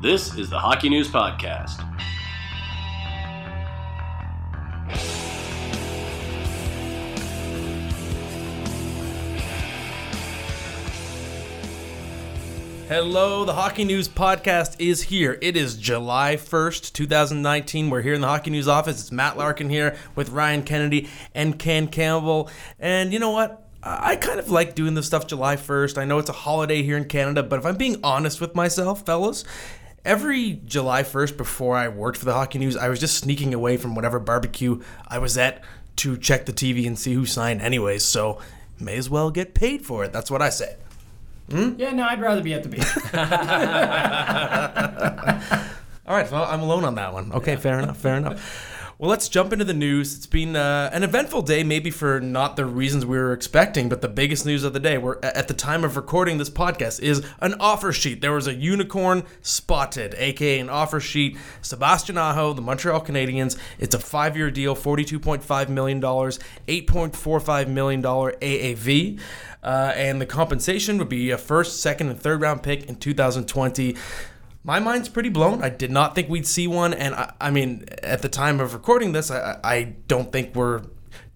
This is the Hockey News Podcast. Hello, the Hockey News Podcast is here. It is July 1st, 2019. We're here in the Hockey News office. It's Matt Larkin here with Ryan Kennedy and Ken Campbell. And you know what? I kind of like doing this stuff July 1st. I know it's a holiday here in Canada, but if I'm being honest with myself, fellas, every July 1st before I worked for the Hockey News, I was just sneaking away from whatever barbecue I was at to check the TV and see who signed, anyways. So, may as well get paid for it. That's what I say. Hmm? Yeah, no, I'd rather be at the beach. All right, well, I'm alone on that one. Okay, fair enough, fair enough. Well, let's jump into the news. It's been uh, an eventful day, maybe for not the reasons we were expecting, but the biggest news of the day, we're, at the time of recording this podcast, is an offer sheet. There was a unicorn spotted, aka an offer sheet. Sebastian Aho, the Montreal Canadiens. It's a five-year deal, $42.5 million, $8.45 million AAV. Uh, and the compensation would be a first, second, and third round pick in 2020 my mind's pretty blown. I did not think we'd see one, and I, I mean, at the time of recording this, I, I don't think we're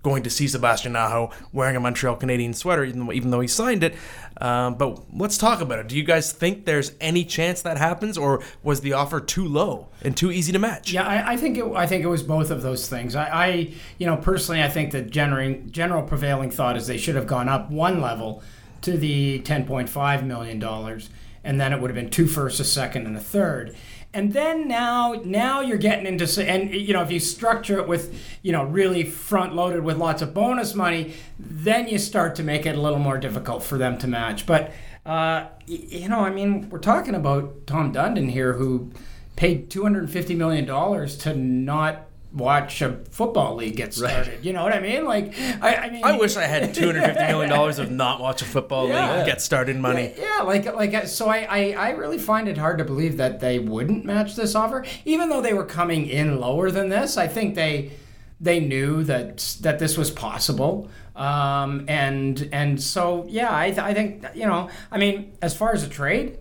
going to see Sebastian Aho wearing a Montreal Canadian sweater, even though, even though he signed it. Um, but let's talk about it. Do you guys think there's any chance that happens, or was the offer too low and too easy to match? Yeah, I, I think it. I think it was both of those things. I, I you know, personally, I think the general general prevailing thought is they should have gone up one level to the ten point five million dollars, and then it would have been two firsts, a second, and a third. And then now, now you're getting into and you know if you structure it with you know really front loaded with lots of bonus money, then you start to make it a little more difficult for them to match. But uh, you know, I mean, we're talking about Tom Dundon here, who paid two hundred and fifty million dollars to not watch a football league get started. You know what I mean? Like, I, I mean, I wish I had two hundred fifty million dollars of not watch a football Yeah. league get started money. Yeah, like like so I, I I really find it hard to believe that they wouldn't match this offer, even though they were coming in lower than this. I think they they knew that that this was possible. Um, and and so yeah, I, th- I think you know, I mean, as far as a trade,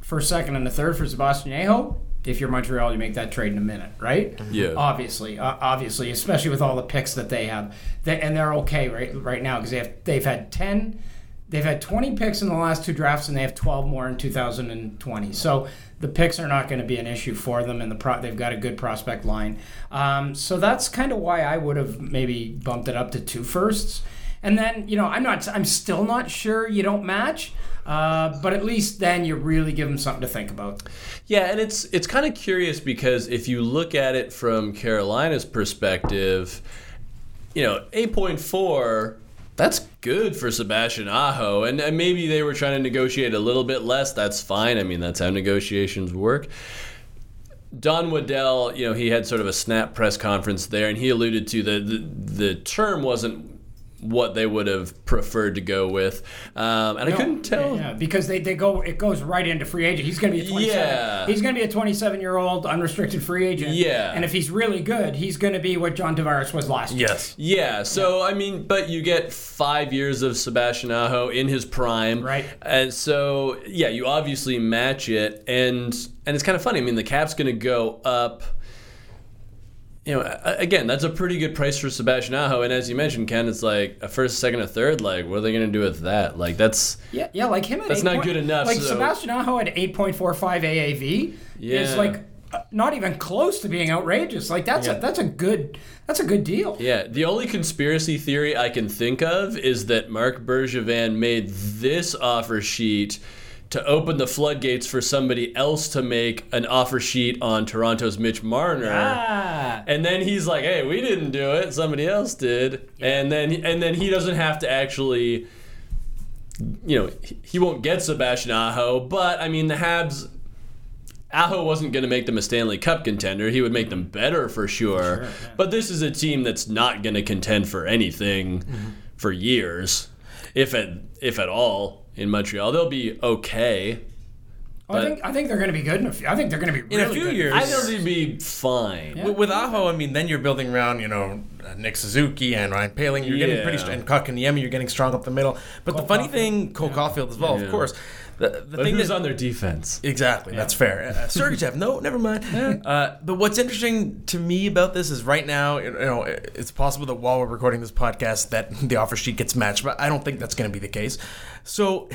first, second, and a third for Sebastian Aho. If you're Montreal, you make that trade in a minute, right? Yeah. Obviously, uh, obviously, especially with all the picks that they have, they, and they're okay right right now because they have they've had ten, they've had twenty picks in the last two drafts, and they have twelve more in 2020. So the picks are not going to be an issue for them, and the pro- they've got a good prospect line. Um, so that's kind of why I would have maybe bumped it up to two firsts. And then, you know, I'm not, I'm still not sure you don't match, uh, but at least then you really give them something to think about. Yeah, and it's it's kind of curious because if you look at it from Carolina's perspective, you know, 8.4 that's good for Sebastian Aho, and, and maybe they were trying to negotiate a little bit less. That's fine. I mean, that's how negotiations work. Don Waddell, you know, he had sort of a snap press conference there, and he alluded to the the, the term wasn't what they would have preferred to go with, um, and I couldn't tell. Yeah, because they, they go it goes right into free agent. He's going to be a 27. Yeah. He's going to be a 27 year old unrestricted free agent. Yeah. And if he's really good, he's going to be what John Tavares was last year. Yes. Yeah, so I mean, but you get five years of Sebastian Aho in his prime, Right. And so, yeah, you obviously match it, and and it's kind of funny. I mean, the cap's going to go up. You know, again, that's a pretty good price for Sebastian Aho, and as you mentioned, Ken, it's like a first, second, a third. Like, what are they going to do with that? Like, that's Yeah, yeah, like him at That's not point- good enough, Like so- Sebastian Aho at 8.45 AAV is like uh, not even close to being outrageous. Like that's a that's a good that's a good deal. Yeah, the only conspiracy theory I can think of is that Marc Bergevin made this offer sheet to open the floodgates for somebody else to make an offer sheet on Toronto's Mitch Marner. Ah. And then he's like, "Hey, we didn't do it. Somebody else did." And then and then he doesn't have to actually you know, he- he won't get Sebastian Aho, but I mean the Habs Aho wasn't going to make them a Stanley Cup contender. He would make them better for sure. But this is a team that's not going to contend for anything for years, if at if at all. In Montreal, they'll be okay. I think I think they're going to be good in a few. I think they're going to be In really a few good. years, I think they'll be fine. With, with Aho, I mean, then you're building around, you know, uh, Nick Suzuki and Ryan Poehling. You're getting pretty, Yeah. and Kotkaniemi, you're getting strong up the middle. But the funny Caufield. thing, Cole Caufield as well, Yeah. of course. The, the thing who's that, on their defense? Exactly, that's fair. Uh, Sergachev, no, never mind. Uh, but what's interesting to me about this is right now, you know, it's possible that while we're recording this podcast, that the offer sheet gets matched, but I don't think that's going to be the case. So.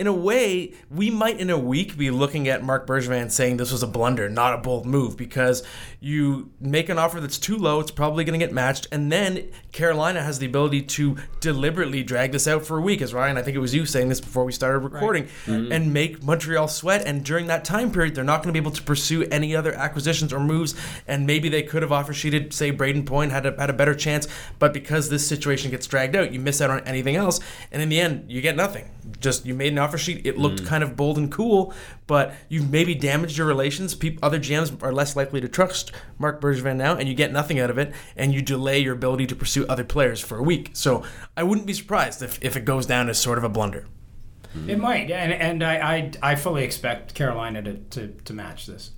In a way, we might in a week be looking at Marc Bergevin saying this was a blunder, not a bold move, because you make an offer that's too low, it's probably going to get matched, and then Carolina has the ability to deliberately drag this out for a week, as Ryan, I think it was you saying this before we started recording, mm-hmm. and make Montreal sweat. And during that time period, they're not going to be able to pursue any other acquisitions or moves. And maybe they could have offer sheeted, say, Brayden Point had a, had a better chance, but because this situation gets dragged out, you miss out on anything else. And in the end, you get nothing. Just you made an offer sheet, it looked mm. kind of bold and cool, but you've maybe damaged your relations. People, other GMs are less likely to trust Marc Bergevin now, and you get nothing out of it, and you delay your ability to pursue other players for a week. So I wouldn't be surprised if, if it goes down as sort of a blunder. It might, and and I I, I fully expect Carolina to, to, to match this.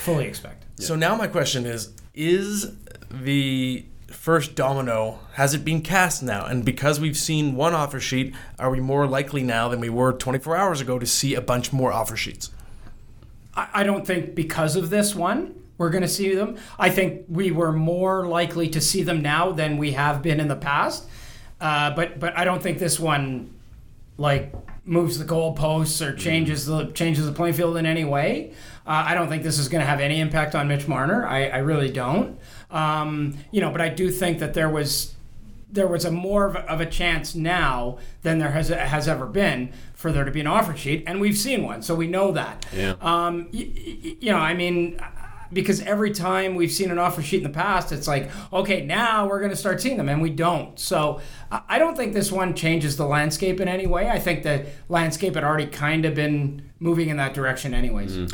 Fully expect. So now my question is: Is the first domino has it been cast now? And because we've seen one offer sheet, are we more likely now than we were 24 hours ago to see a bunch more offer sheets? I, don't think because of this one we're going to see them. I think we were more likely to see them now than we have been in the past. Uh, but but I don't think this one like moves the goalposts or changes the changes the playing field in any way. Uh, I don't think this is going to have any impact on Mitch Marner. I, I really don't. Um, you know, but I do think that there was there was a more of a, of a chance now than there has has ever been for there to be an offer sheet, and we've seen one, so we know that. Yeah. Um, y- y- you know, I mean, because every time we've seen an offer sheet in the past, it's like, okay, now we're going to start seeing them, and we don't. So I I don't think this one changes the landscape in any way. I think the landscape had already kind of been moving in that direction, anyways.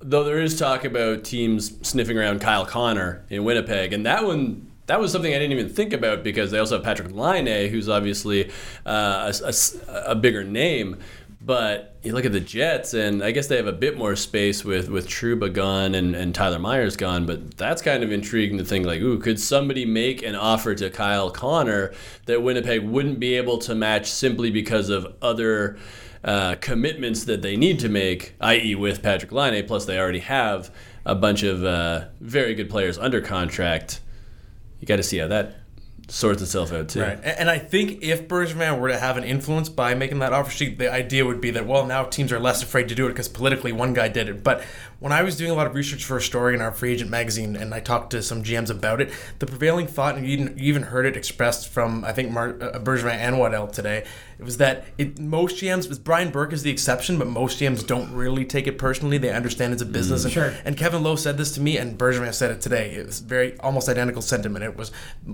Though there is talk about teams sniffing around Kyle Connor in Winnipeg, and that one. That was something I didn't even think about because they also have Patrik Laine, who's obviously uh, a, a- a bigger name. But you look at the Jets, and I guess they have a bit more space with with Trouba gone and, and Tyler Myers gone. But that's kind of intriguing to think like, ooh, could somebody make an offer to Kyle Connor that Winnipeg wouldn't be able to match simply because of other uh, commitments that they need to make, i.e., with Patrik Laine. Plus, they already have a bunch of uh, very good players under contract. You got to see how that sorts itself out too. Right. And I think if Bergevin were to have an influence by making that offer sheet, the idea would be that, well, now teams are less afraid to do it because politically one guy did it. But when I was doing a lot of research for a story in our free agent magazine and I talked to some GMs about it, the prevailing thought, and you even, you even heard it expressed from, I think, Mar- uh, Bergevin and Waddell today, it was that it, most GMs, Brian Burke is the exception, but most GMs don't really take it personally. They understand it's a business. and, Sure. and Kevin Lowe said this to me, and Bergevin said it today. It was very almost identical sentiment. It was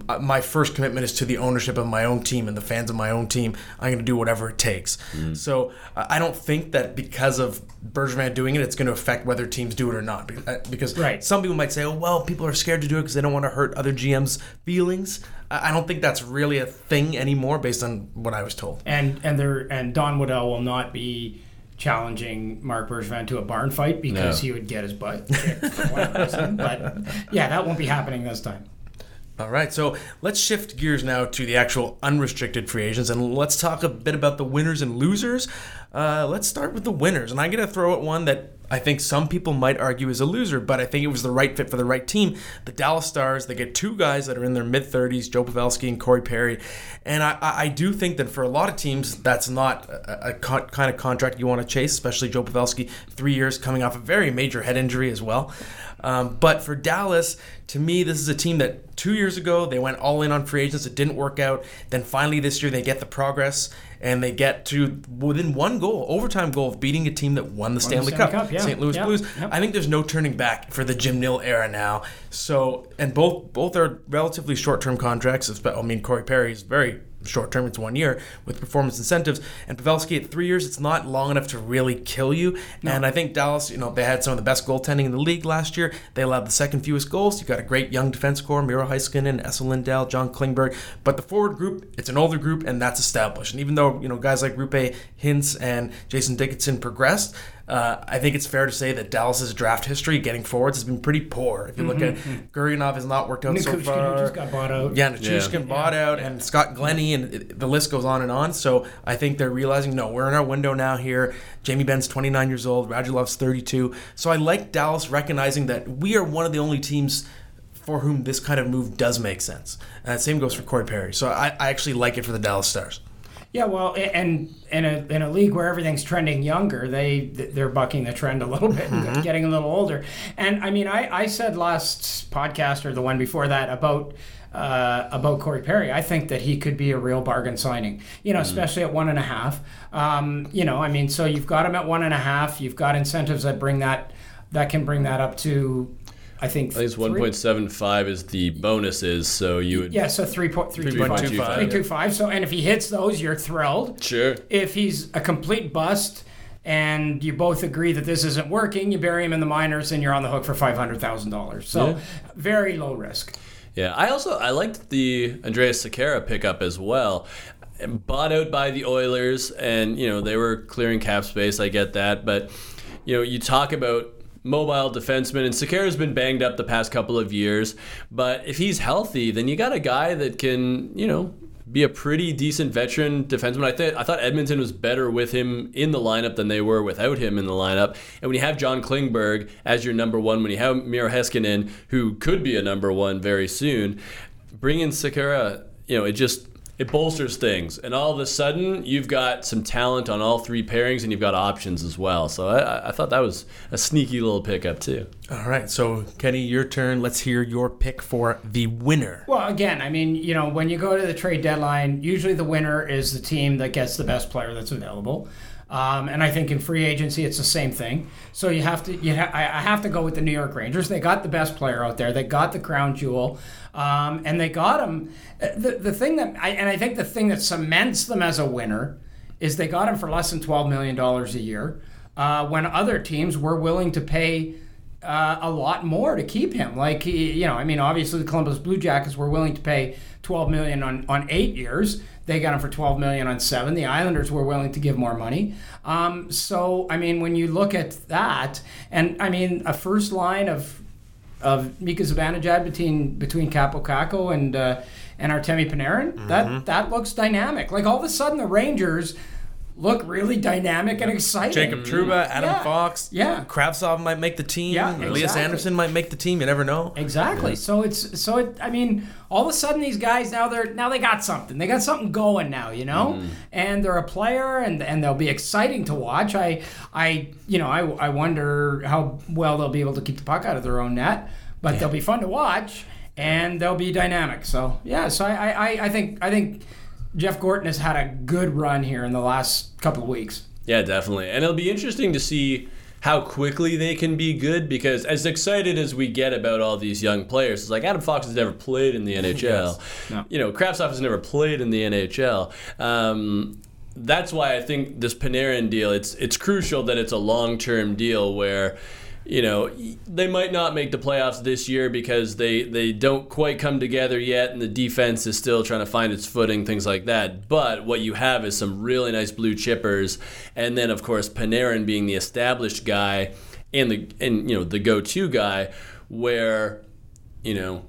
uh, my first commitment is to the ownership of my own team and the fans of my own team. I'm going to do whatever it takes. So uh, I don't think that because of Bergevin doing it, it's going to affect whether teams do it or not. Uh, Because Right. some people might say, "Oh, well, people are scared to do it because they don't want to hurt other GMs' feelings." I I don't think that's really a thing anymore, based on what I was told. And and there and Don Waddell will not be challenging Marc Bergevin to a barn fight because No. he would get his butt kicked for whatever reason. But yeah, that won't be happening this time. All right, so let's shift gears now to the actual unrestricted free agents, and let's talk a bit about the winners and losers. Uh, let's start with the winners, and I'm going to throw at one that I think some people might argue is a loser, but I think it was the right fit for the right team. The Dallas Stars, they get two guys that are in their mid 30s, Joe Pavelski and Corey Perry, and I, I do think that for a lot of teams, that's not a, a kind of contract you want to chase, especially Joe Pavelski, three years coming off a very major head injury as well. Um, but for Dallas, to me, this is a team that two years ago they went all in on free agents. It didn't work out. Then finally this year they get the progress and they get to within one goal, overtime goal of beating a team that won the Stanley, Stanley Cup, Cup, yeah. St. Louis Yep, Blues. yep. I think there's no turning back for the Jim Nill era now. So and both both are relatively short term contracts. I mean Corey Perry is very short term. It's one year with performance incentives. And Pavelski at three years, it's not long enough to really kill you. And I think Dallas, you know, they had some of the best goaltending in the league last year. They allowed the second fewest goals. You got a great young defense core, Miro Heiskanen, Esa Lindell, John Klingberg. But the forward group, it's an older group, and that's established. And even though, you know, guys like Roope Hintz and Jason Dickinson progressed, Uh, I think it's fair to say that Dallas's draft history getting forwards has been pretty poor. If you look at Gurianov has not worked out so far. who just got bought out. Yeah, Nichushkin bought out, and Scott Glennie, and it, the list goes on and on. So I think they're realizing, no, we're in our window now here. Jamie Benn's 29 years old, Radulov's 32. So I like Dallas recognizing that we are one of the only teams for whom this kind of move does make sense. And same goes for Corey Perry. So I, I actually like it for the Dallas Stars. Yeah, well, and in a in a league where everything's trending younger, they they're bucking the trend a little bit and Mm-hmm. getting a little older. And I mean, I, I said last podcast or the one before that about uh, about Corey Perry. I think that he could be a real bargain signing. You know, Mm. especially at one and a half. Um, you know, I mean, so you've got him at one and a half. You've got incentives that bring that that can bring that up to. I think I think it's 1.75 is the bonuses, so you would Yeah, so three point three two five. 3.25. Three two five. So, and if he hits those, you're thrilled. sure. If he's a complete bust and you both agree that this isn't working, you bury him in the minors and you're on the hook for five hundred thousand dollars. So, Yeah. very low risk. Yeah, I also I liked the Andreas Sekera pickup as well. Bought out by the Oilers, and you know they were clearing cap space. I get that, but you know you talk about mobile defenseman, and Sekera's been banged up the past couple of years. But if he's healthy, then you got a guy that can you know be a pretty decent veteran defenseman. I thought I thought Edmonton was better with him in the lineup than they were without him in the lineup. And when you have John Klingberg as your number one, when you have Miro Heiskanen, who could be a number one very soon, bring in you know, it just it bolsters things. And all of a sudden, you've got some talent on all three pairings, and you've got options as well. So I- I, I thought that was a sneaky little pickup too. All right, so Kenny, your turn. Let's hear your pick for the winner. Well, again, I mean, you know, when you go to the trade deadline, usually the winner is the team that gets the best player that's available. Um, and I think in free agency, it's the same thing. So you have to, you ha- I have to go with the New York Rangers. They got the best player out there. They got the crown jewel, um, and they got him. uh, The the thing that, I, and I think the thing that cements them as a winner is they got him for less than twelve million dollars a year, uh, when other teams were willing to pay uh, a lot more to keep him. Like you know, I mean, obviously the Columbus Blue Jackets were willing to pay 12 million on on eight years. They got him for 12 million on seven. The Islanders were willing to give more money. Um, so I mean, when you look at that, and I mean, a first line of of Mika Zibanejad between between Kaapo Kakko and uh, and Artemi Panarin, that that looks dynamic. Like all of a sudden, the Rangers look really dynamic and exciting. Jacob mm. Trouba, Adam Yeah. Fox, Yeah. Kravtsov might make the team. Yeah, Elias. Andersson might make the team. You never know. Exactly. So it's so it. I mean, all of a sudden these guys now they're now they got something. They got something going now, you know. Mm-hmm. And they're a player, and and they'll be exciting to watch. I I you know I I wonder how well they'll be able to keep the puck out of their own net, but they'll be fun to watch, and they'll be dynamic. So yeah. So I I, I think I think Jeff Gorton has had a good run here in the last couple of weeks. Yeah, definitely. And it'll be interesting to see how quickly they can be good because as excited as we get about all these young players, it's like Adam Fox has never played in the NHL. No. You know, Kravtsov has never played in the NHL. Um, that's why I think this Panarin deal it's it's crucial that it's a long-term deal where you know they might not make the playoffs this year because they they don't quite come together yet and the defense is still trying to find its footing things like that. But what you have is some really nice blue chippers. And then of course Panarin being the established guy and the and you know the go-to guy where you know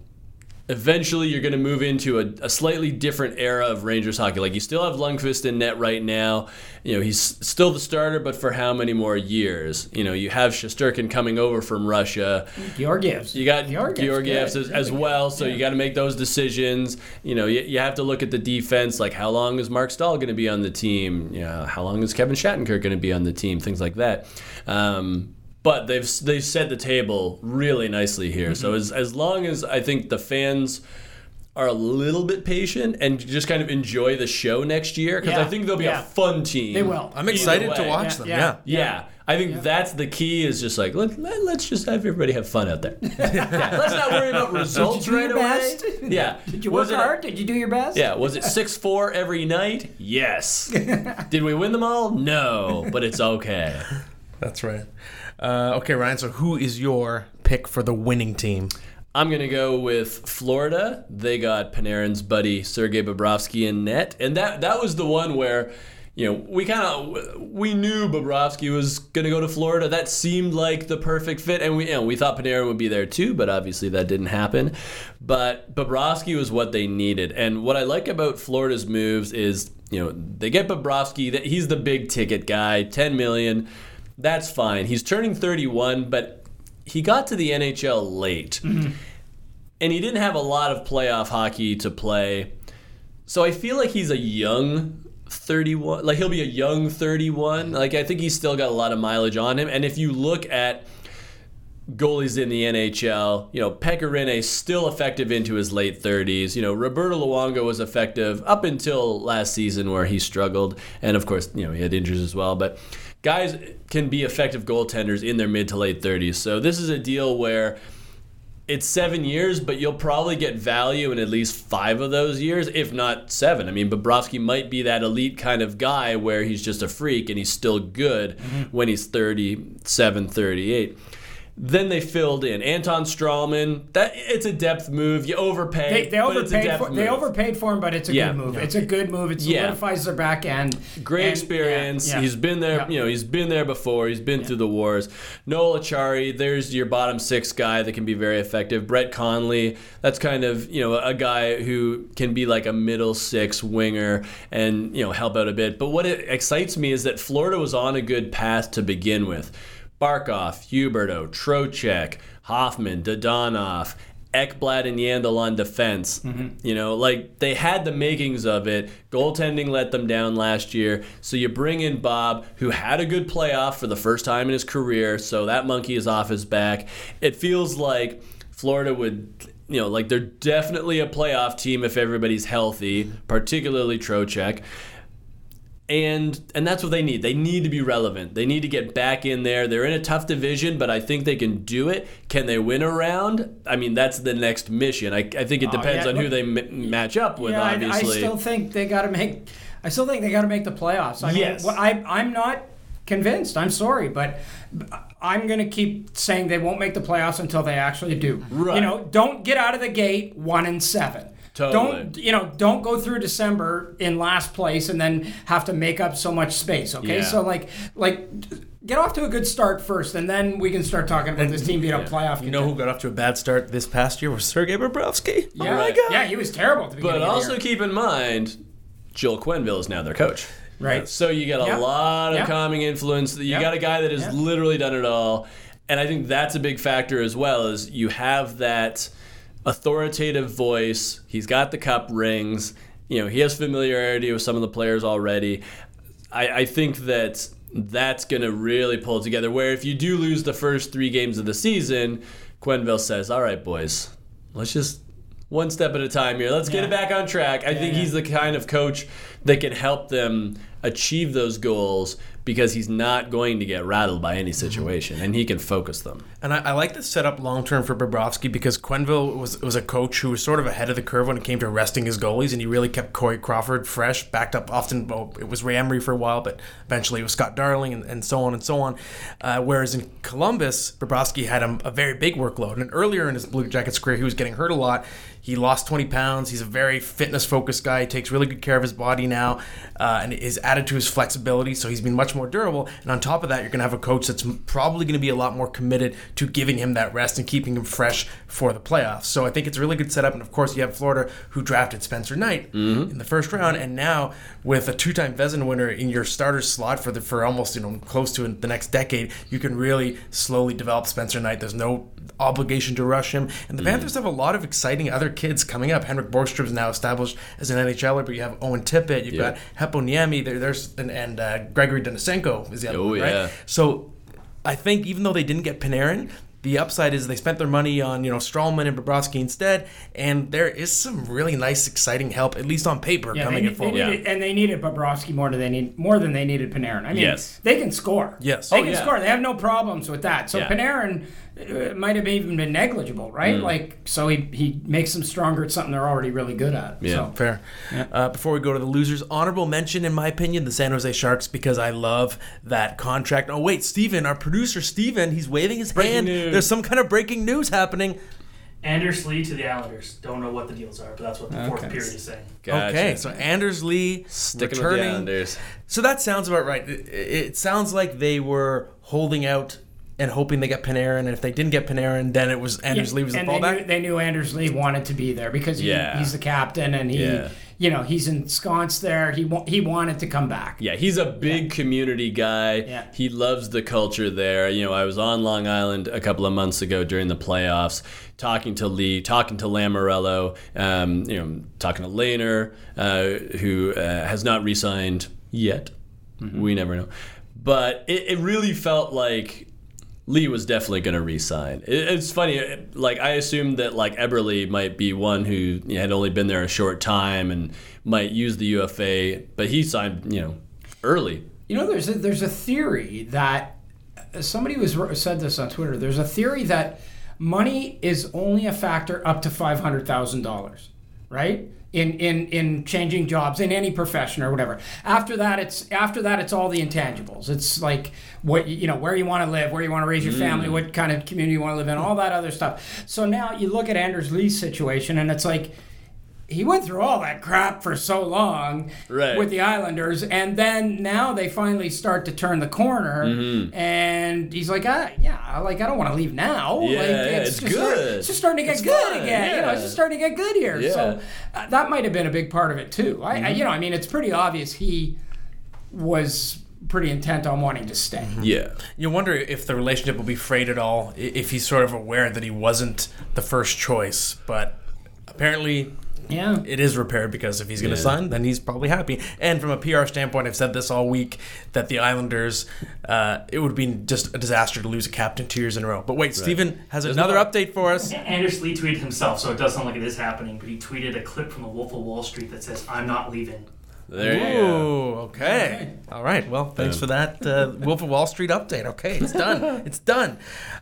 eventually you're going to move into a, a slightly different era of Rangers hockey. Like you still have Lundqvist in net right now. You know, he's still the starter, but for how many more years? You know, you have Shesterkin coming over from Russia. Georgievs. You got Georgiev's Georgiev's as, as well, so you got to make those decisions. You know, you, you have to look at the defense, like how long is Marc Staal going to be on the team? You know, how long is Kevin Shattenkirk going to be on the team? Things like that. Um, but they've they've set the table really nicely here. Mm-hmm. So as as long as I think the fans are a little bit patient and just kind of enjoy the show next year because I think they'll be yeah. a fun team. They will. I'm excited to watch Yeah, them. yeah. Yeah. Yeah. I think that's the key is just like, let, let, us just have everybody have fun out there. Yeah, Let's not worry about results Did you right do your away. best? Yeah. Did you Was work it- hard? Did you do your best? Yeah. Was it 6 4 every night? Yes. Did we win them all? No. But it's okay. That's right. Uh, okay, Ryan. So who is your pick for the winning team? I'm going to go with Florida. They got Panarin's buddy Sergei Bobrovsky in net. And that, that was the one where, you know, we kind of we knew Bobrovsky was going to go to Florida. That seemed like the perfect fit, and we you know we thought Panarin would be there too, but obviously that didn't happen. But Bobrovsky was what they needed, and what I like about Florida's moves is you know they get Bobrovsky. That he's the big ticket guy, ten million. That's fine. He's turning thirty one, but he got to the NHL late, mm-hmm. and he didn't have a lot of playoff hockey to play. So I feel like he's a young 31 like he'll be a young 31 like i think he's still got a lot of mileage on him. And if you look at goalies in the nhl you know Pekka still effective into his late 30s you know roberto luongo was effective up until last season where he struggled. And of course you know he had injuries as well. But guys can be effective goaltenders in their mid to late 30s so this is a deal where it's seven years, but you'll probably get value in at least five of those years, if not seven. I mean, Bobrovsky might be that elite kind of guy where he's just a freak and he's still good mm-hmm. when he's 37, 38. Then they filled in Anton Stralman. That it's a depth move. You overpay. They, they but it's a overpaid depth for they overpaid for him, but it's a Yeah. good move. It's a good move. It Yeah. solidifies their back end. Great And- experience. yeah, yeah. He's been there. Yeah. You know, he's been there before. He's been through the wars. Noel Acciari, there's your bottom six guy that can be very effective. Brett Connolly, that's kind of you know a guy who can be like a middle six winger and you know help out a bit. But what it excites me is that Florida was on a good path to begin with. Barkov, Huberdeau, Trocheck, Hoffman, Dadonov, Ekblad and Yandle on defense. Mm-hmm. You know, like they had the makings of it. Goaltending let them down last year. So you bring in Bob, who had a good playoff for the first time in his career. So that monkey is off his back. It feels like Florida would. You know, like they're definitely a playoff team if everybody's healthy, particularly Trocheck and and that's what they need. They need to be relevant. They need to get back in there. They're in a tough division, but I think they can do it. Can they win a round? I mean, that's the next mission. I, I think it Oh, depends yeah, on who they m- match up with. yeah, I, I still think they got to make. I still think they got to make the playoffs. I yes, mean, I, I'm not convinced. I'm sorry, but I'm going to keep saying they won't make the playoffs until they actually do. Right. You know, don't get out of the gate one and seven. Totally. Don't you know? Don't go through December in last place and then have to make up so much space. Okay, Yeah. so like like get off to a good start first, and then we can start talking about this team being a playoff. You know who got off to a bad start this past year was Sergei Bobrovsky. Oh yeah, Oh my god. yeah, he was terrible at the beginning but also keep in mind, Joel Quenneville is now their coach. Right. So you get a Yeah. lot of Yeah. calming influence. You Yeah. got a guy that has Yeah. literally done it all, and I think that's a big factor as well. Is you have that authoritative voice. He's got the cup rings. You know, he has familiarity with some of the players already. I, I think that that's going to really pull together. Where if you do lose the first three games of the season, Quenneville says, "All right, boys, let's just one step at a time here. Let's get it back on track." I think yeah. he's the kind of coach that can help them achieve those goals because he's not going to get rattled by any situation and he can focus them. And I, I like this setup long term for Bobrovsky because Quenneville was was a coach who was sort of ahead of the curve when it came to resting his goalies, and he really kept Corey Crawford fresh, backed up often. Well, it was Ray Emery for a while, but eventually it was Scott Darling, and, and so on and so on. Uh, whereas in Columbus, Bobrovsky had a, a very big workload, and earlier in his Blue Jackets career, he was getting hurt a lot. He lost 20 pounds. He's a very fitness focused guy. He takes really good care of his body now, uh, and is added to his flexibility. So he's been much more durable. And on top of that, you're going to have a coach that's probably going to be a lot more committed to giving him that rest and keeping him fresh for the playoffs. So I think it's a really good setup. And of course, you have Florida who drafted Spencer Knight in the first round, and now with a two-time Vezina winner in your starter slot for the for almost you know close to the next decade, you can really slowly develop Spencer Knight. There's no obligation to rush him, and the Panthers have a lot of exciting other kids coming up. Henrik Borgstrom is now established as an NHLer, but you have Owen Tippett, you've Yeah. got Heponiemi, there, there's and, and uh, Grigori Denisenko is the other Oh, one, right? yeah. So I think even though they didn't get Panarin, the upside is they spent their money on you know Stralman and Bobrovsky instead, and there is some really nice, exciting help at least on paper Yeah, coming they, in they forward. needed, and they needed Bobrovsky more than they need more than they needed Panarin. I mean, Yes. they can score. Yes. they Oh, can yeah. score. They have no problems with that. So Yeah. Panarin uh, might have even been negligible, right? Mm. Like, so he he makes them stronger at something they're already really good at. Yeah. So. Fair. Uh, before we go to the losers, honorable mention, in my opinion, the San Jose Sharks because I love that contract. Oh wait, Steven, our producer Steven, he's waving his Breaking hand. news. There's some kind of breaking news happening. Anders Lee to the Islanders. Don't know what the deals are, but that's what the fourth period is saying. Gotcha. Okay, so Anders Lee Sticking with the returning. So that sounds about right. It, it sounds like they were holding out and hoping they get Panarin, and if they didn't get Panarin, then it was Anders Lee was the and they fallback. knew, they knew Anders Lee wanted to be there because he, Yeah. he's the captain and he, Yeah. you know, he's ensconced there. He wa- he wanted to come back. Yeah, he's a big community guy. Yeah. He loves the culture there. You know, I was on Long Island a couple of months ago during the playoffs, talking to Lee, talking to Lamoriello, um, you know, talking to Lehner, uh, who uh, has not re-signed yet. We never know, but it, it really felt like. Lee was definitely going to re-sign. It, it's funny, like I assumed that like Eberle might be one who you know, had only been there a short time and might use the UFA, but he signed, you know, early. You know, there's a, there's a theory that uh, somebody was said this on Twitter. There's a theory that money is only a factor up to five hundred thousand dollars, right? In, in in changing jobs in any profession or whatever. After that, it's after that it's all the intangibles. It's like what you know where you want to live, where you want to raise your family, mm. what kind of community you want to live in, all that other stuff. So now you look at Anders Lee's situation, and it's like he went through all that crap for so long Right. with the Islanders, and then now they finally start to turn the corner, Mm-hmm. and he's like, ah, yeah, like I don't want to leave now. Yeah, like, yeah, it's just start- good. it's just starting to get It's good fun, again. You know, it's just starting to get good here. Yeah. So uh, that might have been a big part of it too. I, Mm-hmm. I, you know, I mean, it's pretty obvious he was pretty intent on wanting to stay. Yeah. You wonder if the relationship will be frayed at all, if he's sort of aware that he wasn't the first choice. But apparently, Yeah. it is repaired because if he's going to Yeah. sign, then he's probably happy. And from a PR standpoint, I've said this all week that the Islanders, uh, it would be just a disaster to lose a captain two years in a row. But wait, Steven has There's another more. update for us. Anders Lee tweeted himself, so it does sound like it is happening, but he tweeted a clip from the Wolf of Wall Street that says, I'm not leaving. There you go. Ooh, okay. All right. Well, thanks for that uh, Wolf of Wall Street update. Okay, it's done. it's done.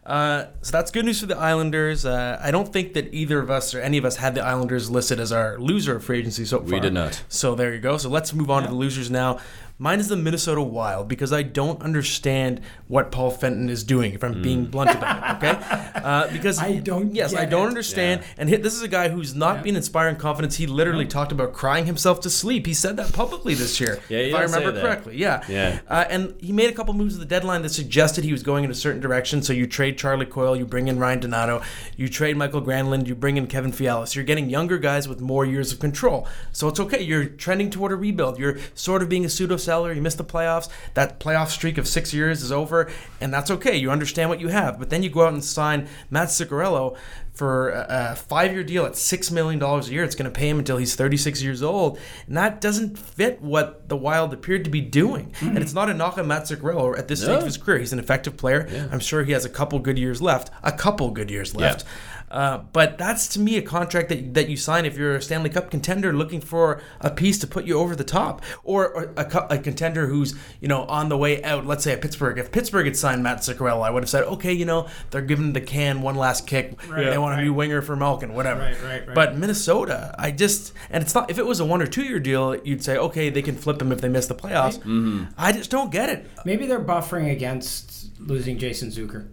Uh, so that's good news for the Islanders. Uh, I don't think that either of us or any of us had the Islanders listed as our loser of free agency so far. We did not. So there you go. So let's move on to the losers now. Mine is the Minnesota Wild because I don't understand what Paul Fenton is doing. If I'm being blunt about it, okay? Uh, because I don't Yes, I don't it. understand. And hit, this is a guy who's not been inspiring confidence. He literally talked about crying himself to sleep. He said that publicly this year, Yeah, if I remember correctly. Yeah, Yeah. Uh, and he made a couple moves at the deadline that suggested he was going in a certain direction. So you trade Charlie Coyle, you bring in Ryan Donato, you trade Mikael Granlund, you bring in Kevin Fiala. So You're getting younger guys with more years of control. So it's okay. You're trending toward a rebuild. You're sort of being a pseudo seller. You missed the playoffs. That playoff streak of six years is over, and that's okay. You understand what you have. But then you go out and sign Matt Zuccarello for a five-year deal at six million dollars a year. It's going to pay him until he's 36 years old, and that doesn't fit what the Wild appeared to be doing. Hmm. And it's not a knock on Matt Zuccarello at this stage of his career. He's an effective player. I'm sure he has a couple good years left. A couple good years left. Uh, but that's to me a contract that, that you sign if you're a Stanley Cup contender looking for a piece to put you over the top, or, or a, a contender who's you know on the way out. Let's say at Pittsburgh. If Pittsburgh had signed Matt Zuccarello, I would have said, okay, you know they're giving the can one last kick. they want a new winger for Malkin, whatever. Right, right, right. But Minnesota, I just and it's not if it was a one or two year deal, you'd say okay they can flip him if they miss the playoffs. Mm-hmm. I just don't get it. Maybe they're buffering against losing Jason Zucker,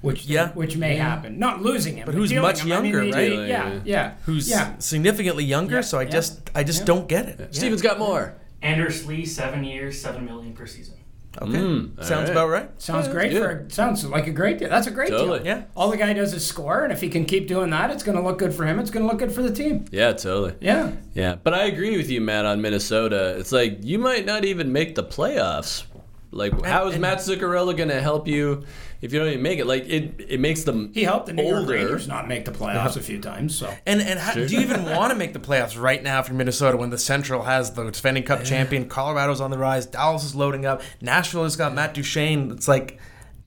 which Yeah. which may happen. Not losing him, But who's much him. I mean, younger, they- right? Yeah, yeah. Who's yeah. significantly younger, Yeah, so I yeah. just I just Yeah. don't get it. Yeah. Steven's got more. Anders Lee, seven years, seven million per season. Okay, Mm, sounds right. about right. Sounds Yeah, great good. for sounds like a great deal. That's a great Totally. deal. Yeah. All the guy does is score, and if he can keep doing that, it's going to look good for him. It's going to look good for the team. Yeah, totally. Yeah. Yeah, but I agree with you, Matt, on Minnesota. It's like you might not even make the playoffs. Like, how is and- Matt Zuccarello going to help you if you don't even make it? Like, it it makes them He helped the New York. Rangers not make the playoffs a few times. So And and how, do you even want to make the playoffs right now for Minnesota when the Central has the defending Cup champion, Colorado's on the rise, Dallas is loading up, Nashville has got Matt Duchene. It's like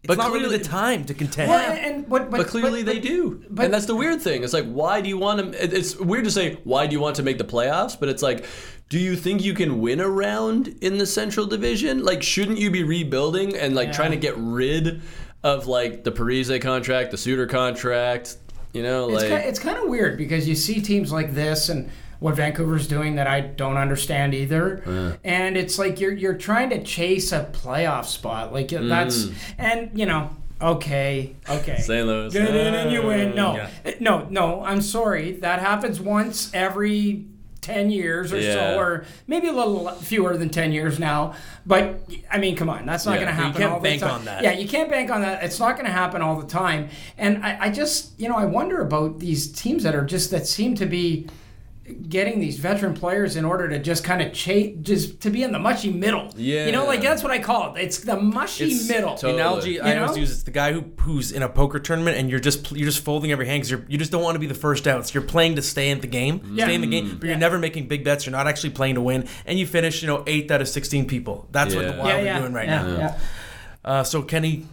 it's But not really clearly- the time to contend. Well, and, and but, but, But clearly but- they do, but- and that's the weird thing. It's like, why do you want to? It's weird to say why do you want to make the playoffs, but it's like, do you think you can win a round in the Central Division? Like, shouldn't you be rebuilding and like Yeah. trying to get rid of like the Parise contract, the Suter contract? You know, It's like kind, it's kind of weird because you see teams like this and what Vancouver's doing that I don't understand either. And it's like you're you're trying to chase a playoff spot. Like that's Mm. and you know Okay, okay. St. Louis. Get in and you win. No, Yeah. Uh, no, no. I'm sorry. That happens once every ten years or Yeah. so, or maybe a little fewer than ten years now. But I mean, come on, that's not Yeah. going to You happen. can't all the bank time. on that. Yeah, you can't bank on that. It's not going to happen all the time. And I, I just, you know, I wonder about these teams that are just that seem to be getting these veteran players in order to just kind of chase, just to be in the mushy middle. Yeah. You know, like that's what I call it. It's the mushy It's middle. totally- The analogy I You always know? use is the guy who who's in a poker tournament and you're just you're just folding every hand because you're you just don't want to be the first out. So you're playing to stay in the game, Yeah. stay in the game, but you're never making big bets. You're not actually playing to win, and you finish you know eighth out of sixteen people. That's what the Yeah. Wild yeah, are yeah, doing right yeah, now. yeah. Uh, so Kenny,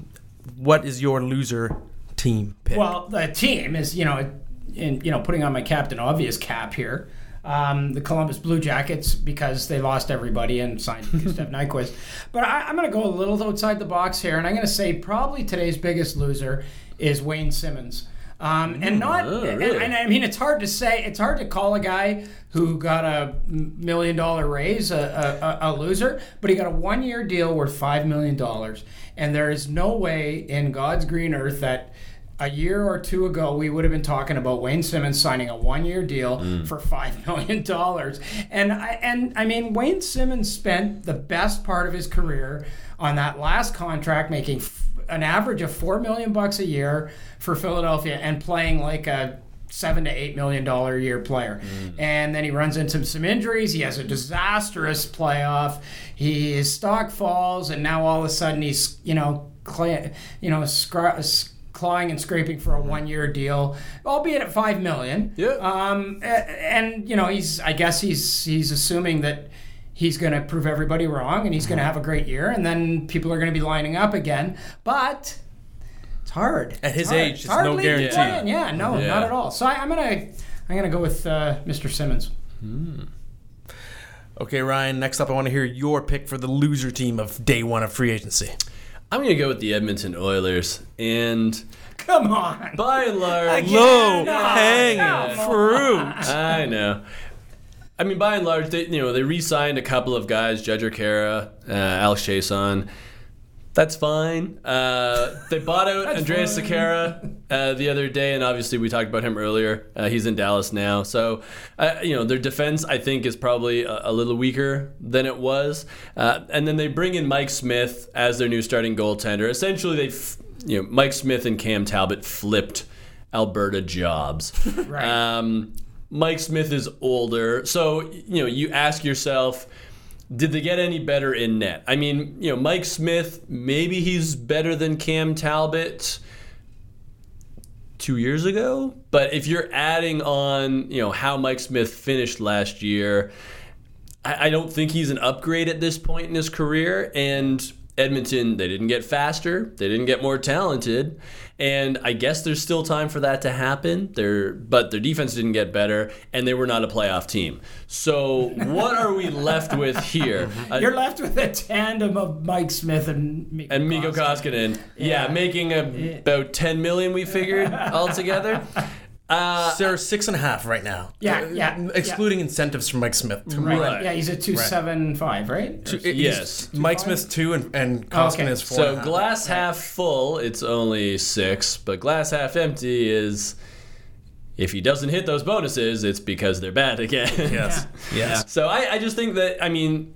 what is your loser team pick? Well, the team is, you know, in you know, putting on my Captain Obvious cap here. Um, the Columbus Blue Jackets because they lost everybody and signed Gustav Nyquist. But I, I'm going to go a little outside the box here, and I'm going to say probably today's biggest loser is Wayne Simmonds. Um, and not, oh, and, and I mean, it's hard to say, it's hard to call a guy who got a million dollar raise a, a, a loser, but he got a one year deal worth five million dollars. And there is no way in God's green earth that a year or two ago we would have been talking about Wayne Simmonds signing a one-year deal mm. for five million dollars. And I and I mean Wayne Simmonds spent the best part of his career on that last contract, making f- an average of four million bucks a year for Philadelphia and playing like a seven to eight million dollar a year player. Mm. And then he runs into some injuries. He has a disastrous playoff. He, his stock falls, and now all of a sudden he's you know cla you know scra- s- clawing and scraping for a one year deal, albeit at five million. Yeah. Um, and you know he's I guess he's he's assuming that. He's going to prove everybody wrong and he's going to have a great year, and then people are going to be lining up again. But it's hard. At his hard. age, it's no guarantee. Yeah, no, Yeah. not at all. So I, I'm gonna I'm gonna go with uh, Mr. Simmonds. Hmm. okay, Ryan. Next up, I want to hear your pick for the loser team of day one of free agency. I'm going to go with the Edmonton Oilers. And Come on. by and large, Low no, hanging come fruit. I know. I mean, by and large, they you know they re-signed a couple of guys, Jujhar Khaira, uh, Alex Chiasson. That's fine. Uh, they bought out Andreas. Sekera uh, the other day, and obviously we talked about him earlier. Uh, he's in Dallas now, so uh, you know their defense I think is probably a, a little weaker than it was. Uh, and then they bring in Mike Smith as their new starting goaltender. Essentially, they f- you know Mike Smith and Cam Talbot flipped Alberta jobs. Right. Um, Mike Smith is older, so you know you ask yourself, did they get any better in net? I mean, you know, Mike Smith, maybe he's better than Cam Talbot two years ago, but if you're adding on, you know, how Mike Smith finished last year, I, I don't think he's an upgrade at this point in his career. And Edmonton, they didn't get faster, they didn't get more talented, and I guess there's still time for that to happen. Their but their defense didn't get better, and they were not a playoff team. So what are we left with here? Uh, You're left with a tandem of Mike Smith and Mikko and Mikko Koskinen. Koskinen, yeah, Yeah. making a, about 10 million we figured altogether. Uh, They're six and a half right now. Yeah, Uh, yeah, Excluding incentives from Mike Smith. Right. Right. Yeah, he's a two seven five, right? Or- It- Yes. he's- Mike Smith's two and, and Koskinen Okay. is four. So and a half. glass half full, it's only six, but glass half empty is if he doesn't hit those bonuses, it's because they're bad again. Yes. Yes. So I, I just think that I mean,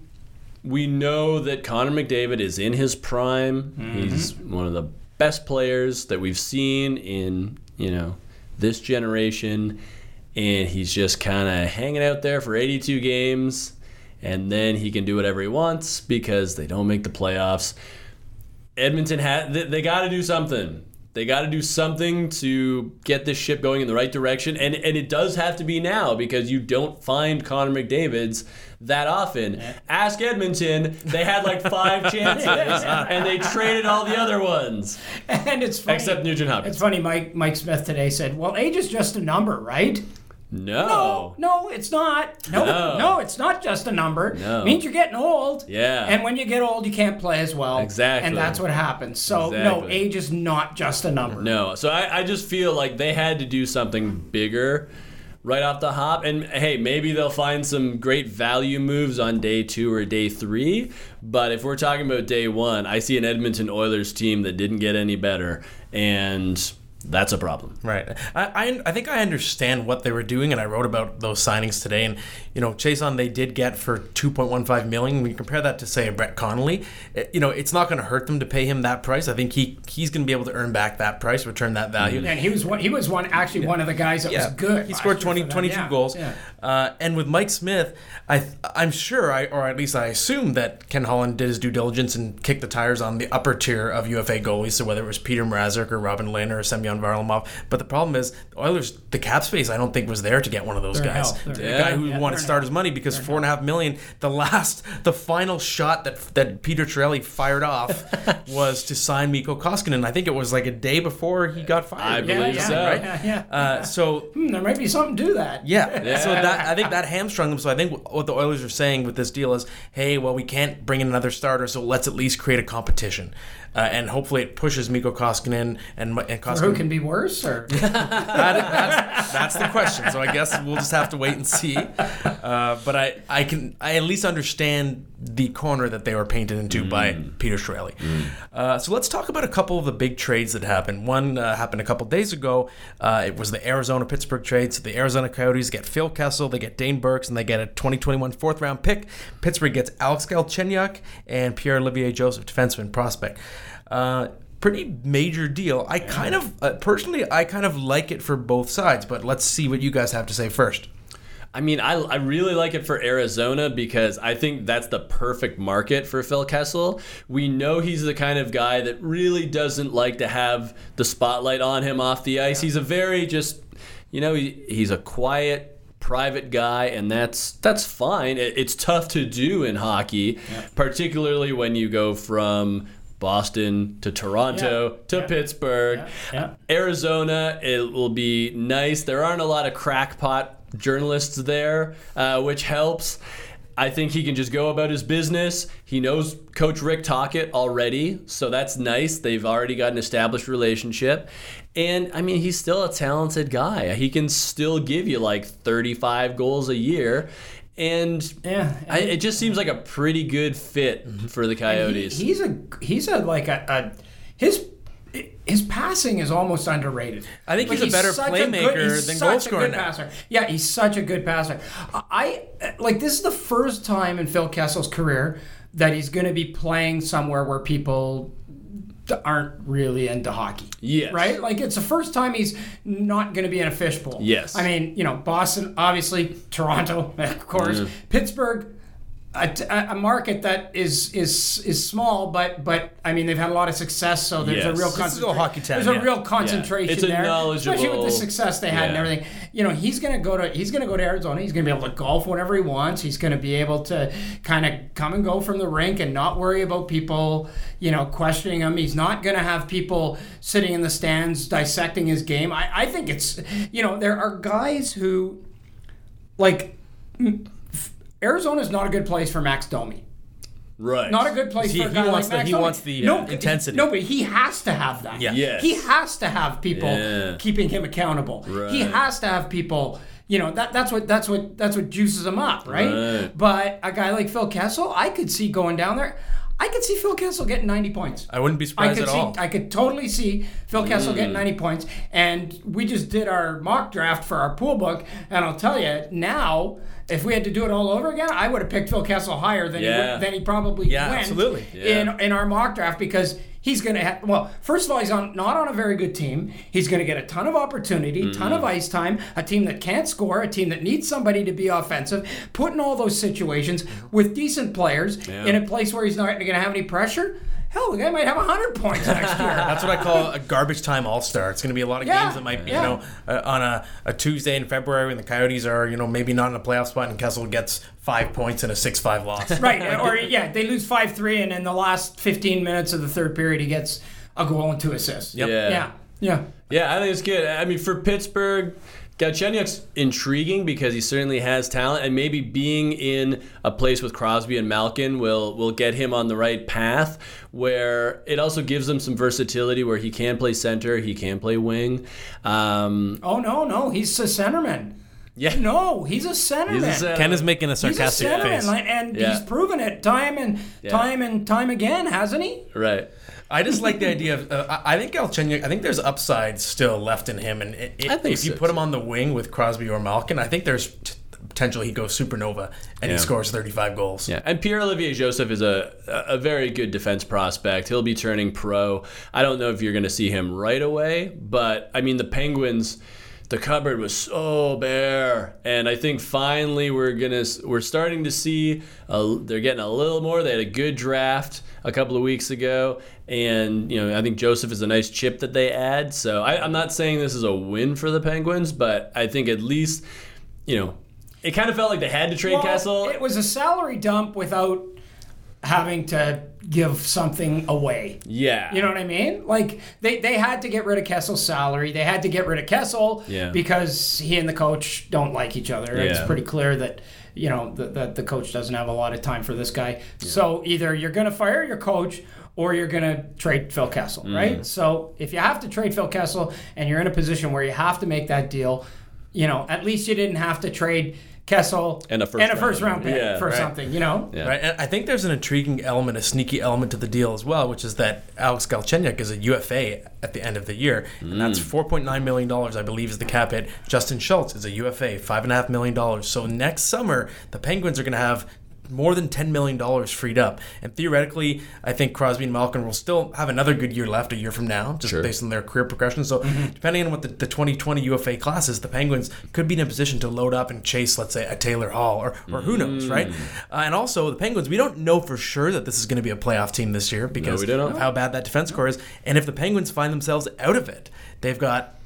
we know that Connor McDavid is in his prime. He's one of the best players that we've seen in you know this generation, and he's just kind of hanging out there for 82 games, and then he can do whatever he wants because they don't make the playoffs. Edmonton had they, they got to do something. They got to do something to get this ship going in the right direction, and and it does have to be now because you don't find Connor McDavid's that often. Ask Edmonton; they had like five chances, and they traded all the other ones and it's funny. except Nugent Hopkins. It's funny. Mike Mike Smith today said, "Well, age is just a number, right?" No. No, no, it's not. No, No. no, it's not just a number. No. It means you're getting old. Yeah. And when you get old, you can't play as well. Exactly. And that's what happens. So no, age is not just a number. No. So I, I just feel like they had to do something bigger right off the hop. And hey, maybe they'll find some great value moves on day two or day three. But if we're talking about day one, I see an Edmonton Oilers team that didn't get any better. And that's a problem. Right. I, I, I think I understand what they were doing, and I wrote about those signings today. And you know, Chiasson they did get for two point one five million. When you compare that to say a Brett Connolly, it, you know, it's not going to hurt them to pay him that price. I think he he's going to be able to earn back that price, return that value. And he was one. He was one. Actually, one of the guys that Yeah, was good. He scored year 20, 22 Yeah, goals. yeah. Uh, and with Mike Smith, I I'm sure, I or at least I assume that Ken Holland did his due diligence and kicked the tires on the upper tier of UFA goalies. So whether it was Peter Mrazek or Robin Lehner or Semyon Varlamov, but the problem is the Oilers, the cap space, I don't think was there to get one of those They're guys. The Yeah. guy who Yeah, wanted to start his money because four and a half million. The last, the final shot that that Peter Chiarelli fired off was to sign Mikko Koskinen. I think it was like a day before he got fired. I Yeah, believe yeah, so. Right? Yeah, yeah. Uh, so Hmm, there might be something to that. yeah. So that I think that hamstrung them. So I think what the Oilers are saying with this deal is, hey, well, we can't bring in another starter, so let's at least create a competition, uh, and hopefully it pushes Mikko Koskinen and and Who Koskinen. can be worse? Or That- that's, that's the question. So I guess we'll just have to wait and see. Uh, but I, I can I at least understand the corner that they were painted into by Peter Chiarelli. Uh, so let's talk about a couple of the big trades that happened. One uh, happened a couple days ago. Uh, it was the Arizona Pittsburgh trade. So the Arizona Coyotes get Phil Kessel, they get Dane Birks, and they get a 2021 fourth round pick. Pittsburgh gets Alex Galchenyuk and Pierre Olivier Joseph, defenseman prospect. Uh, pretty major deal. I kind of uh, personally, I kind of like it for both sides. But let's see what you guys have to say first. I mean, I, I really like it for Arizona because I think that's the perfect market for Phil Kessel. We know he's the kind of guy that really doesn't like to have the spotlight on him off the ice. He's a very just, you know, he, he's a quiet, private guy, and that's that's fine. It, it's tough to do in hockey, particularly when you go from Boston to Toronto Yeah. to Yeah. Pittsburgh. Yeah. Arizona, it will be nice. There aren't a lot of crackpot journalists there, uh, which helps. I think he can just go about his business. He knows Coach Rick Tocchet already, so that's nice. They've already got an established relationship. And I mean, he's still a talented guy. He can still give you like 35 goals a year. And Yeah, I, it just seems like a pretty good fit for the he- Coyotes. he's a he's a like a, a his his passing is almost underrated. I think Like, he's a better playmaker good- he's than goal a scorer good passer. Yeah, he's such a good passer. I like this is the first time in Phil Kessel's career that he's going to be playing somewhere where people aren't really into hockey. Yes. Right? Like it's the first time he's not going to be in a fishbowl. Yes. I mean, you know, Boston, obviously, Toronto, of course, Pittsburgh, a, a market that is is is small, but but I mean they've had a lot of success, so there's Yes. a real This is a concentration. There's a real concentration It's a there, especially with the success they had and everything. You know, he's gonna go to he's gonna go to Arizona. He's gonna be able to golf whenever he wants. He's gonna be able to kind of come and go from the rink and not worry about people, you know, questioning him. He's not gonna have people sitting in the stands dissecting his game. I, I think it's you know there are guys who like Arizona is not a good place for Max Domi. right. Not a good place He- for a he guy wants like the- he Domi. wants the, no, uh, intensity. No, but he has to have that. Yeah. Yes. He has to have people Yeah. keeping him accountable. Right. He has to have people. You know that that's what that's what that's what juices him up, right? Right. But a guy like Phil Kessel, I could see going down there. I could see Phil Kessel getting 90 points. I wouldn't be I surprised could at see, all. I could totally see Phil Kessel Mm. getting 90 points. And we just did our mock draft for our pool book, and I'll tell you now, if we had to do it all over again, I would have picked Phil Kessel higher than he Yeah. would, than he probably Yeah, went absolutely. in in our mock draft because he's going to have well first of all he's on not on a very good team he's going to get a ton of opportunity ton Mm. of ice time a team that can't score a team that needs somebody to be offensive put in all those situations with decent players in a place where he's not going to have any pressure hell the guy might have 100 points next year That's what I call a garbage time all star. It's going to be a lot of Yeah, games that might be, yeah. you know, uh, on a, a Tuesday in February when the Coyotes are, you know, maybe not in a playoff spot and Kessel gets five points in a 6 5 loss. right or yeah they lose 5-3 and in the last 15 minutes of the third period he gets a goal and two assists Yep. Yeah. yeah yeah Yeah, I think it's good. I mean, for Pittsburgh, Galchenyuk's intriguing because he certainly has talent, and maybe being in a place with Crosby and Malkin will will get him on the right path. Where it also gives him some versatility, where he can play center, he can play wing. Um, oh no no he's a centerman Yeah. No, he's a centerman. He's a center. Ken is making a He's a sarcastic centerman, face. and Yeah. he's proven it time and Yeah. time and time again, hasn't he? Right. I just like the idea of. Uh, I I think Galchenyuk. I think there's upside still left in him, and it, it- I think if you put him on the wing with Crosby or Malkin, I think there's t- potential he goes supernova and Yeah. he scores 35 goals. Yeah, and Pierre Olivier Joseph is a a very good defense prospect. He'll be turning pro. I don't know if you're going to see him right away, but I mean the Penguins. The cupboard was so bare, and I think finally we're gonna we're starting to see a, they're getting a little more. They had a good draft a couple of weeks ago, and you know I think Joseph is a nice chip that they add. So I, I'm not saying this is a win for the Penguins, but I think at least you know it kind of felt like they had to trade Well, Kessel. It was a salary dump without having to give something away. yeah, You know what I mean? Like they, they had to get rid of Kessel's salary. They had to get rid of Kessel Yeah. because he and the coach don't like each other. It's pretty clear that you know that the, the coach doesn't have a lot of time for this guy. So either you're going to fire your coach or you're going to trade Phil Kessel, Mm. right? So if you have to trade Phil Kessel and you're in a position where you have to make that deal, you know, at least you didn't have to trade Kessel And a first and a first round. round pick Yeah, for right. something, you know? Yeah. Right, and I think there's an intriguing element, a sneaky element to the deal as well, which is that Alex Galchenyuk is a UFA at the end of the year, and that's Mm. 4.9 million dollars, I believe, is the cap hit. Justin Schultz is a UFA, five and a half million dollars. So next summer, the Penguins are going to have more than 10 million dollars freed up, and theoretically, I think Crosby and Malkin will still have another good year left a year from now, just Sure. based on their career progression. So depending on what the, the 2020 UFA class is, the Penguins could be in a position to load up and chase, let's say, a Taylor Hall, or, or who knows, right? Uh, and also the Penguins, we don't know for sure that this is going to be a playoff team this year because we of how bad that defense core is. And if the Penguins find themselves out of it, they've got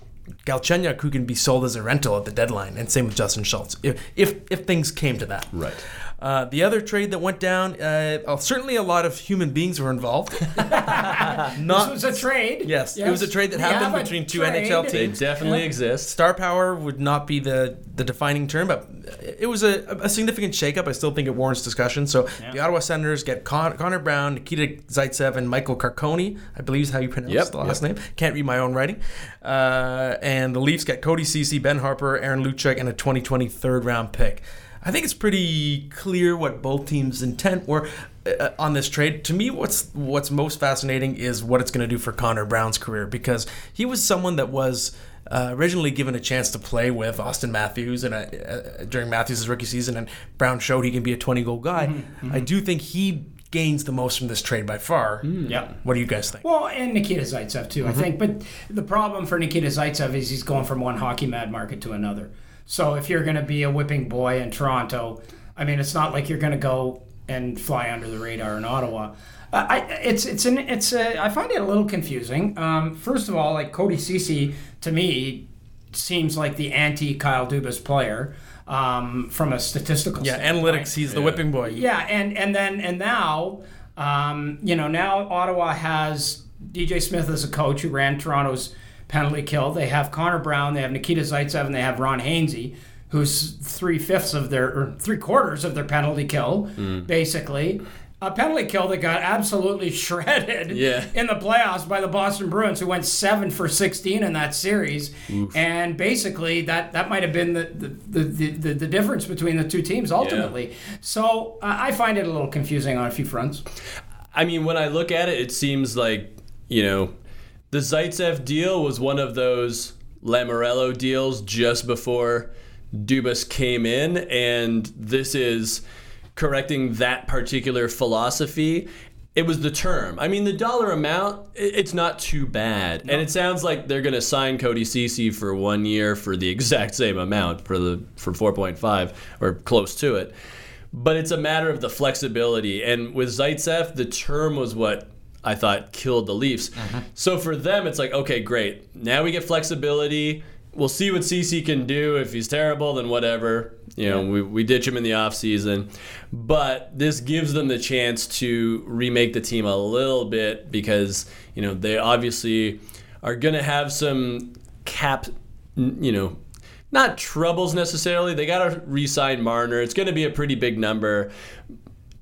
Galchenyuk who can be sold as a rental at the deadline, and same with Justin Schultz if if, if things came to that. Right. Uh, the other trade that went down, uh, uh, certainly a lot of human beings were involved. Not This was a trade. Yes, it was a trade that We happened between two trade. NHL They teams. definitely exist. Star power would not be the, the defining term, but it was a, a significant shakeup. I still think it warrants discussion. So the Ottawa Senators get Con- Connor Brown, Nikita Zaitsev, and Michael Carcone. I believe is how you pronounce Yep, the last yep. name. Can't read my own writing. Uh, and the Leafs get Cody Cece, Ben Harpur, Aaron Luchuk, and a 2020 third round pick. I think it's pretty clear what both teams' intent were uh, on this trade. To me, what's what's most fascinating is what it's going to do for Connor Brown's career because he was someone that was uh, originally given a chance to play with Auston Matthews and uh, uh, during Matthews' rookie season, and Brown showed he can be a 20 goal guy. I do think he gains the most from this trade by far. Yeah. What do you guys think? Well, and Nikita Zaitsev too, I think. But the problem for Nikita Zaitsev is he's going from one hockey mad market to another. So if you're going to be a whipping boy in Toronto, I mean, it's not like you're going to go and fly under the radar in Ottawa. Uh, I, it's it's an it's a, I find it a little confusing. Um, first of all, like Cody Cece to me seems like the anti Kyle Dubas player um, from a statistical yeah, standpoint. analytics. He's the whipping boy. Yeah, and and then and now, um, you know, now Ottawa has DJ Smith as a coach who ran Toronto's penalty kill. They have Connor Brown, they have Nikita Zaitsev, and they have Ron Hainsey, who's three fifths of their or three quarters of their penalty kill, basically. A penalty kill that got absolutely shredded Yeah. in the playoffs by the Boston Bruins, who went seven for sixteen in that series, and basically that that might have been the the, the, the the difference between the two teams ultimately. So uh, I find it a little confusing on a few fronts. I mean, when I look at it, it seems like, you know, the Zaitsev deal was one of those Lamoriello deals just before Dubas came in, and this is correcting that particular philosophy. It was the term. I mean, the dollar amount, it's not too bad. And it sounds like they're going to sign Cody Cece for one year for the exact same amount for the for 4.5 or close to it but it's a matter of the flexibility. And with Zaitsev, the term was what I thought killed the Leafs. Mm-hmm. So for them, it's like, okay, great. Now we get flexibility. We'll see what Cece can do. If he's terrible, then whatever. You know, we, we ditch him in the offseason. But this gives them the chance to remake the team a little bit because, you know, they obviously are going to have some cap, you know, not troubles necessarily. They got to re-sign Marner. It's going to be a pretty big number.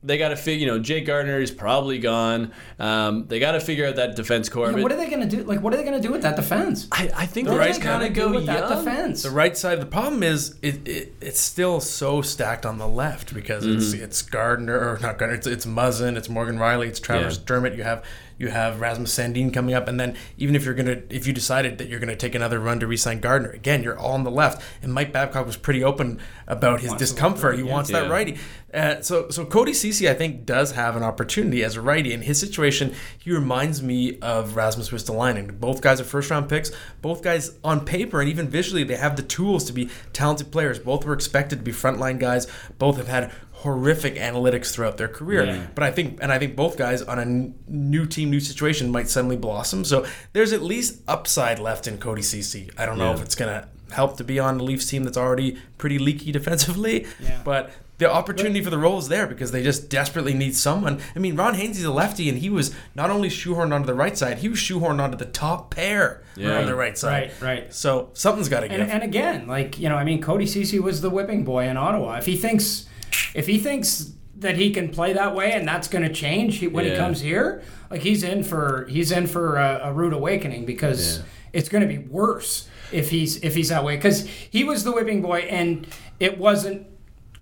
They got to figure. You know, Jake Gardiner is probably gone. Um, they got to figure out that defense core. Yeah, what are they going to do? Like, what are they going to do with that defense? I, I think What they're are just they kind gonna of go with that defense? The right side. The problem is it, it it's still so stacked on the left because it's Mm-hmm. it's Gardiner or not Gardiner. It's it's Muzzin. It's Morgan Rielly. It's Travis Yeah. Dermott. You have you have Rasmus Sandin coming up, and then even if you're gonna if you decided that you're gonna take another run to re-sign Gardiner again, you're all on the left. And Mike Babcock was pretty open about his discomfort. He right, yeah. wants that righty. Uh, so so Cody Cece I think does have an opportunity as a righty. In his situation, he reminds me of Rasmus Ristolainen. Both guys are first round picks. Both guys on paper and even visually they have the tools to be talented players. Both were expected to be frontline guys. Both have had horrific analytics throughout their career. Yeah. But I think and I think both guys on a n- new team, new situation might suddenly blossom. So there's at least upside left in Cody Cece. I don't know Yeah. if it's gonna help to be on the Leafs team that's already pretty leaky defensively. Yeah. But the opportunity for the role is there because they just desperately need someone. I mean, Ron Hainsey's a lefty, and he was not only shoehorned onto the right side, he was shoehorned onto the top pair Yeah. on the right side. Right, right. So something's got to give. And, and again, like you know, I mean, Cody Cece was the whipping boy in Ottawa. If he thinks, if he thinks that he can play that way and that's going to change he, when he comes here, like he's in for he's in for a, a rude awakening because it's going to be worse if he's if he's that way because he was the whipping boy and it wasn't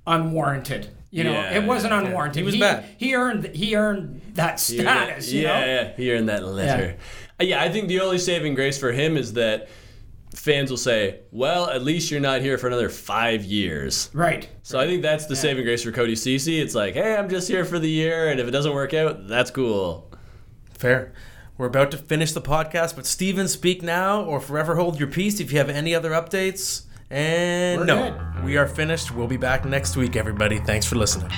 unwarranted. You know, Yeah, it wasn't yeah. unwarranted. He was bad. He earned he earned that status. yeah, you know? yeah, he earned that letter. Uh, Yeah. I think the only saving grace for him is that fans will say, "Well, at least you're not here for another five years." Right. So I think that's the saving grace for Cody Cece. It's like, hey, I'm just here for the year, and if it doesn't work out, that's cool. Fair. We're about to finish the podcast, but Steven, speak now or forever hold your peace if you have any other updates. And We're no, good. we are finished. We'll be back next week, everybody. Thanks for listening.